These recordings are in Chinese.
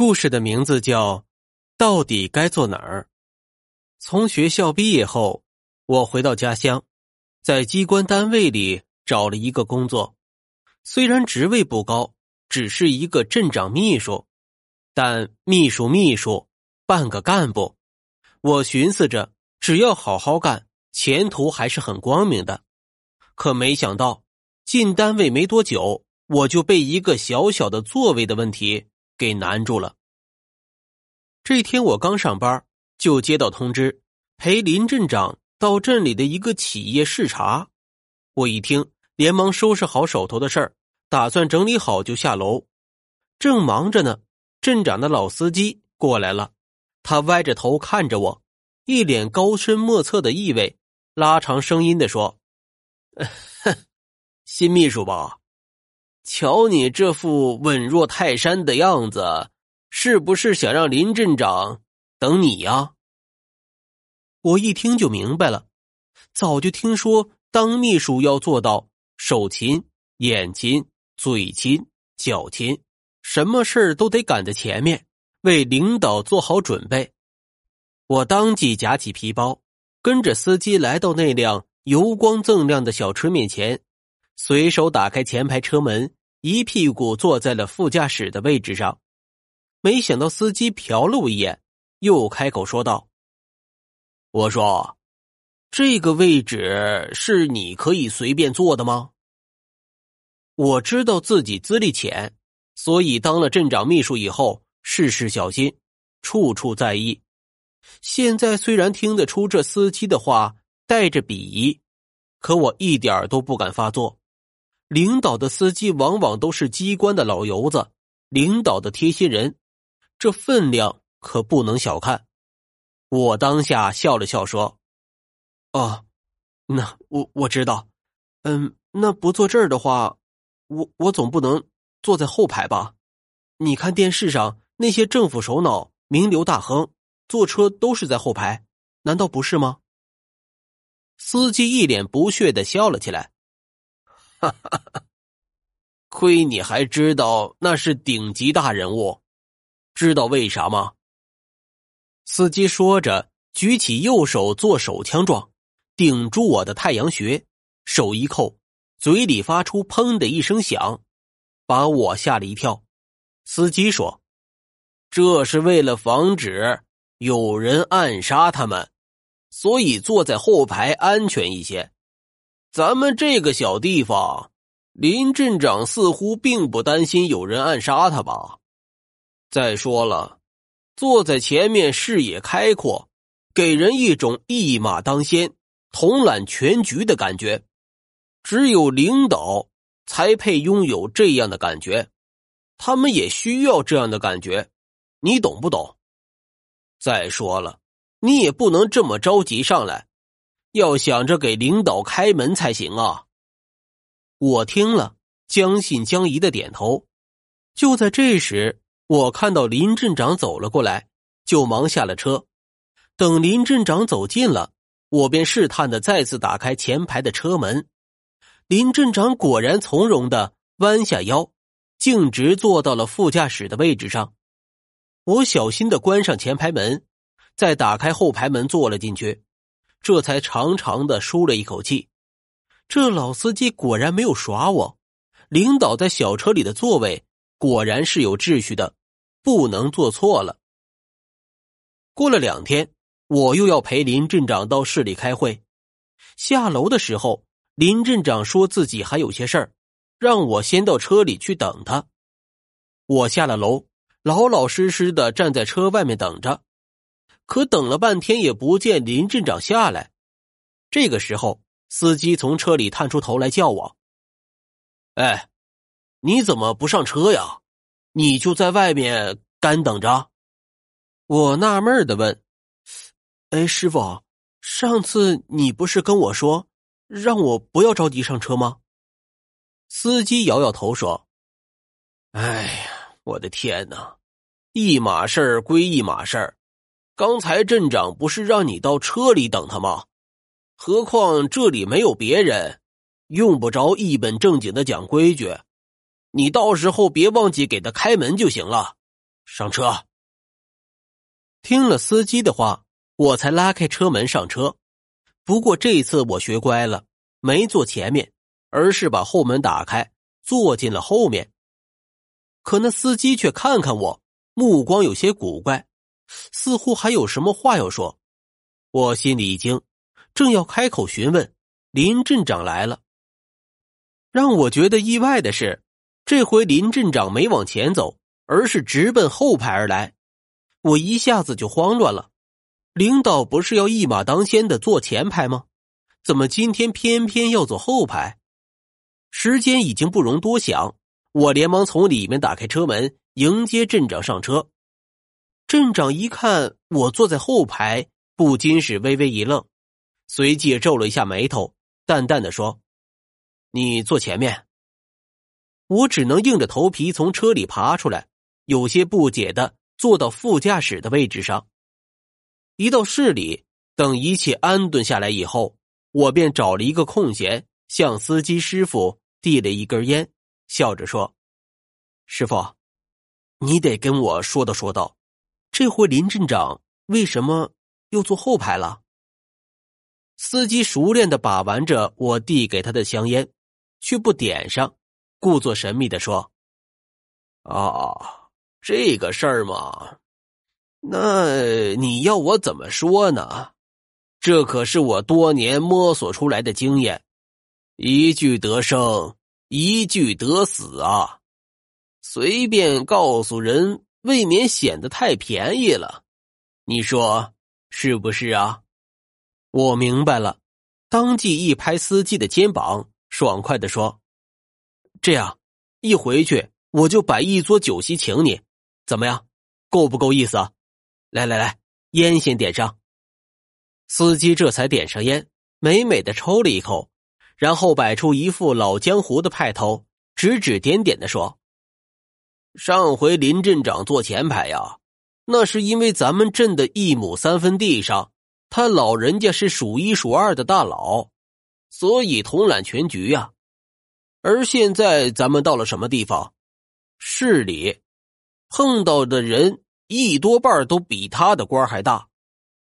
故事的名字叫《到底该坐哪儿》。从学校毕业后，我回到家乡，在机关单位里找了一个工作。虽然职位不高，只是一个镇长秘书，但秘书秘书，半个干部。我寻思着，只要好好干，前途还是很光明的。可没想到，进单位没多久，我就被一个小小的座位的问题。给难住了。这天我刚上班，就接到通知，陪林镇长到镇里的一个企业视察。我一听，连忙收拾好手头的事儿，打算整理好就下楼。正忙着呢，镇长的老司机过来了，他歪着头看着我，一脸高深莫测的意味，拉长声音的说：“新秘书吧。”瞧你这副稳若泰山的样子，是不是想让林镇长等你呀？我一听就明白了，早就听说当秘书要做到手勤、眼勤、嘴勤、脚勤，什么事都得赶在前面，为领导做好准备。我当即夹起皮包，跟着司机来到那辆油光锃亮的小车面前。随手打开前排车门，一屁股坐在了副驾驶的位置上。没想到司机瞟了我一眼，又开口说道：“我说，这个位置是你可以随便坐的吗？”我知道自己资历浅，所以当了镇长秘书以后，事事小心，处处在意。现在虽然听得出这司机的话带着鄙夷，可我一点都不敢发作。领导的司机往往都是机关的老油子，领导的贴心人，这分量可不能小看。我当下笑了笑说：“哦，那我我知道，嗯，那不坐这儿的话，我我总不能坐在后排吧？你看电视上那些政府首脑、名流大亨坐车都是在后排，难道不是吗？”司机一脸不屑的笑了起来。哈哈哈！亏你还知道那是顶级大人物，知道为啥吗？司机说着，举起右手做手枪状，顶住我的太阳穴，手一扣，嘴里发出“砰”的一声响，把我吓了一跳。司机说：“这是为了防止有人暗杀他们，所以坐在后排安全一些。”咱们这个小地方，林镇长似乎并不担心有人暗杀他吧？再说了，坐在前面视野开阔，给人一种一马当先、统揽全局的感觉。只有领导才配拥有这样的感觉，他们也需要这样的感觉，你懂不懂？再说了，你也不能这么着急上来。要想着给领导开门才行啊！我听了，将信将疑的点头。就在这时，我看到林镇长走了过来，就忙下了车。等林镇长走近了，我便试探的再次打开前排的车门。林镇长果然从容的弯下腰，径直坐到了副驾驶的位置上。我小心的关上前排门，再打开后排门，坐了进去。这才长长的舒了一口气，这老司机果然没有耍我。领导在小车里的座位果然是有秩序的，不能坐错了。过了两天，我又要陪林镇长到市里开会。下楼的时候，林镇长说自己还有些事儿，让我先到车里去等他。我下了楼，老老实实的站在车外面等着。可等了半天也不见林镇长下来，这个时候，司机从车里探出头来叫我：“哎，你怎么不上车呀？你就在外面干等着？”我纳闷的问：“哎，师傅，上次你不是跟我说让我不要着急上车吗？”司机摇摇头说：“哎呀，我的天哪，一码事归一码事儿。”刚才镇长不是让你到车里等他吗？何况这里没有别人，用不着一本正经的讲规矩。你到时候别忘记给他开门就行了。上车。听了司机的话，我才拉开车门上车。不过这次我学乖了，没坐前面，而是把后门打开，坐进了后面。可那司机却看看我，目光有些古怪，似乎还有什么话要说。我心里一惊，正要开口询问，林镇长来了。让我觉得意外的是，这回林镇长没往前走，而是直奔后排而来。我一下子就慌乱了。领导不是要一马当先的坐前排吗？怎么今天偏偏要坐后排？时间已经不容多想，我连忙从里面打开车门，迎接镇长上车。镇长一看我坐在后排，不禁是微微一愣，随即皱了一下眉头，淡淡的说：“你坐前面。”我只能硬着头皮从车里爬出来，有些不解的坐到副驾驶的位置上。一到市里，等一切安顿下来以后，我便找了一个空闲，向司机师傅递了一根烟，笑着说：“师傅，你得跟我说道说道，这回林镇长为什么又坐后排了？”司机熟练的把玩着我递给他的香烟，却不点上，故作神秘的说：“啊，这个事儿嘛。”那你要我怎么说呢？这可是我多年摸索出来的经验，一句得生，一句得死啊！随便告诉人，未免显得太便宜了。你说是不是啊？我明白了，当即一拍司机的肩膀，爽快的说：“这样，一回去我就摆一桌酒席请你，怎么样？够不够意思？”啊来来来，烟先点上。司机这才点上烟，美美的抽了一口，然后摆出一副老江湖的派头，指指点点的说：“上回林镇长坐前排呀，那是因为咱们镇的一亩三分地上，他老人家是数一数二的大佬，所以统揽全局呀。而现在咱们到了什么地方？市里，碰到的人。”一多半都比他的官还大，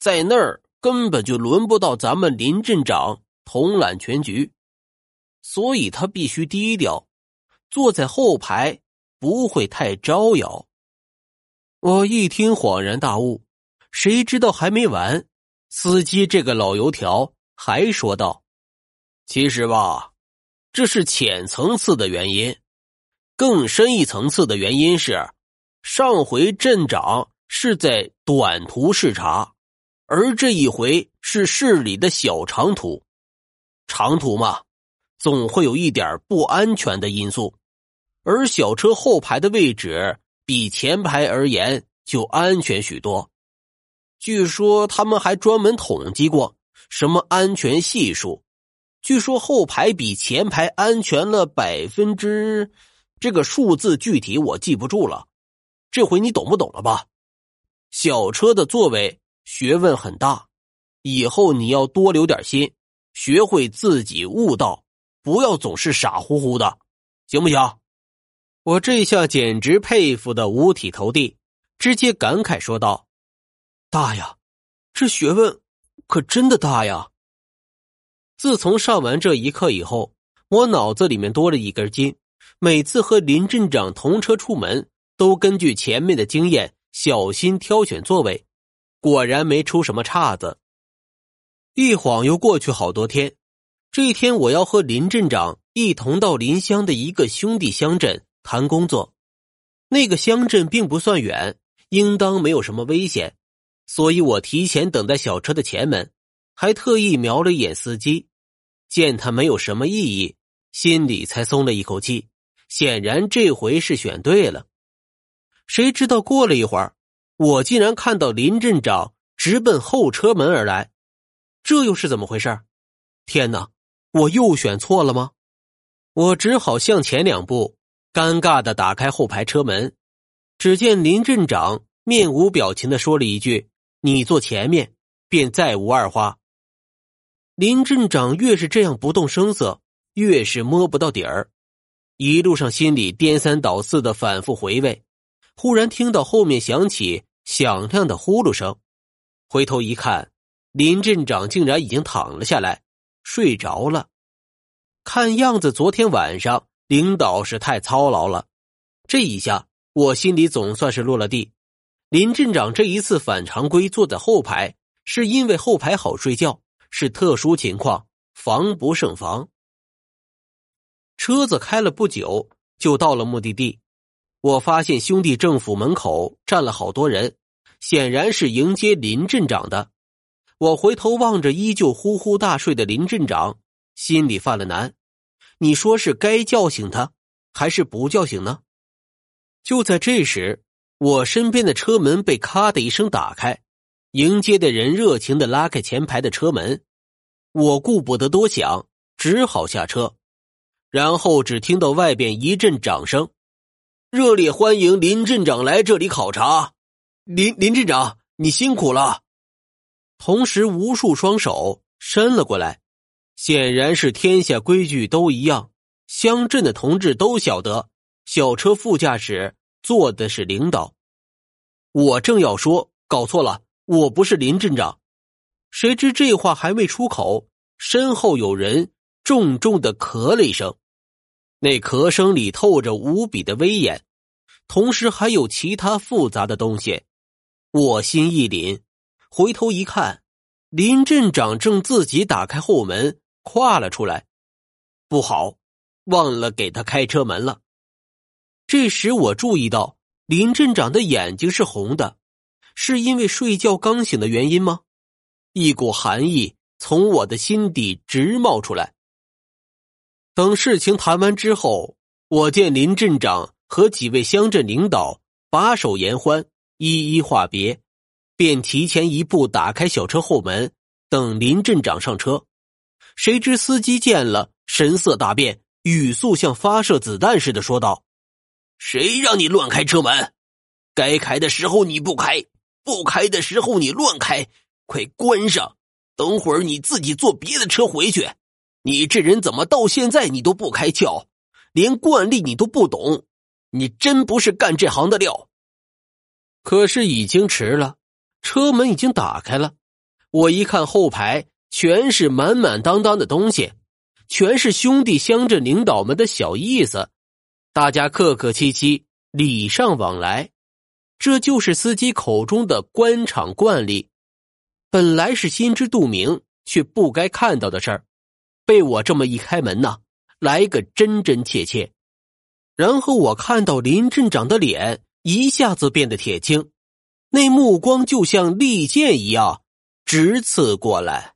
在那儿根本就轮不到咱们林镇长统揽全局，所以他必须低调，坐在后排不会太招摇。我一听恍然大悟，谁知道还没完，司机这个老油条还说道：“其实吧，这是浅层次的原因，更深一层次的原因是。”上回镇长是在短途视察，而这一回是市里的小长途。长途嘛，总会有一点不安全的因素，而小车后排的位置比前排而言就安全许多。据说他们还专门统计过什么安全系数，据说后排比前排安全了百分之……这个数字具体我记不住了。这回你懂不懂了吧？小车的座位学问很大，以后你要多留点心，学会自己悟道，不要总是傻乎乎的，行不行？我这下简直佩服的五体投地，直接感慨说道：“大呀，这学问可真的大呀！”自从上完这一课以后，我脑子里面多了一根筋，每次和林镇长同车出门。都根据前面的经验，小心挑选座位，果然没出什么岔子。一晃又过去好多天，这一天我要和林镇长一同到临乡的一个兄弟乡镇谈工作。那个乡镇并不算远，应当没有什么危险，所以我提前等在小车的前门，还特意瞄了一眼司机，见他没有什么异议，心里才松了一口气。显然这回是选对了。谁知道过了一会儿，我竟然看到林镇长直奔后车门而来，这又是怎么回事？天哪，我又选错了吗？我只好向前两步，尴尬的打开后排车门。只见林镇长面无表情的说了一句：“你坐前面。”便再无二话。林镇长越是这样不动声色，越是摸不到底儿。一路上心里颠三倒四的反复回味。忽然听到后面响起响亮的呼噜声，回头一看，林镇长竟然已经躺了下来，睡着了。看样子昨天晚上领导是太操劳了，这一下我心里总算是落了地。林镇长这一次反常规坐在后排，是因为后排好睡觉，是特殊情况，防不胜防。车子开了不久，就到了目的地。我发现兄弟政府门口站了好多人，显然是迎接林镇长的。我回头望着依旧呼呼大睡的林镇长，心里犯了难。你说是该叫醒他，还是不叫醒呢？就在这时，我身边的车门被咔的一声打开，迎接的人热情的拉开前排的车门。我顾不得多想，只好下车。然后只听到外边一阵掌声。热烈欢迎林镇长来这里考察，林林镇长，你辛苦了。同时，无数双手伸了过来，显然是天下规矩都一样。乡镇的同志都晓得，小车副驾驶坐的是领导。我正要说搞错了，我不是林镇长。谁知这话还未出口，身后有人重重的咳了一声。那咳声里透着无比的威严，同时还有其他复杂的东西。我心一凛，回头一看，林镇长正自己打开后门跨了出来。不好，忘了给他开车门了。这时我注意到林镇长的眼睛是红的，是因为睡觉刚醒的原因吗？一股寒意从我的心底直冒出来。等事情谈完之后，我见林镇长和几位乡镇领导把手言欢，一一话别，便提前一步打开小车后门，等林镇长上车。谁知司机见了，神色大变，语速像发射子弹似的说道：“谁让你乱开车门？该开的时候你不开，不开的时候你乱开，快关上！等会儿你自己坐别的车回去。”你这人怎么到现在你都不开窍，连惯例你都不懂，你真不是干这行的料。可是已经迟了，车门已经打开了。我一看后排全是满满当当的东西，全是兄弟乡镇领导们的小意思，大家客客气气，礼尚往来，这就是司机口中的官场惯例。本来是心知肚明，却不该看到的事儿。被我这么一开门呐，来个真真切切，然后我看到林镇长的脸一下子变得铁青，那目光就像利剑一样直刺过来。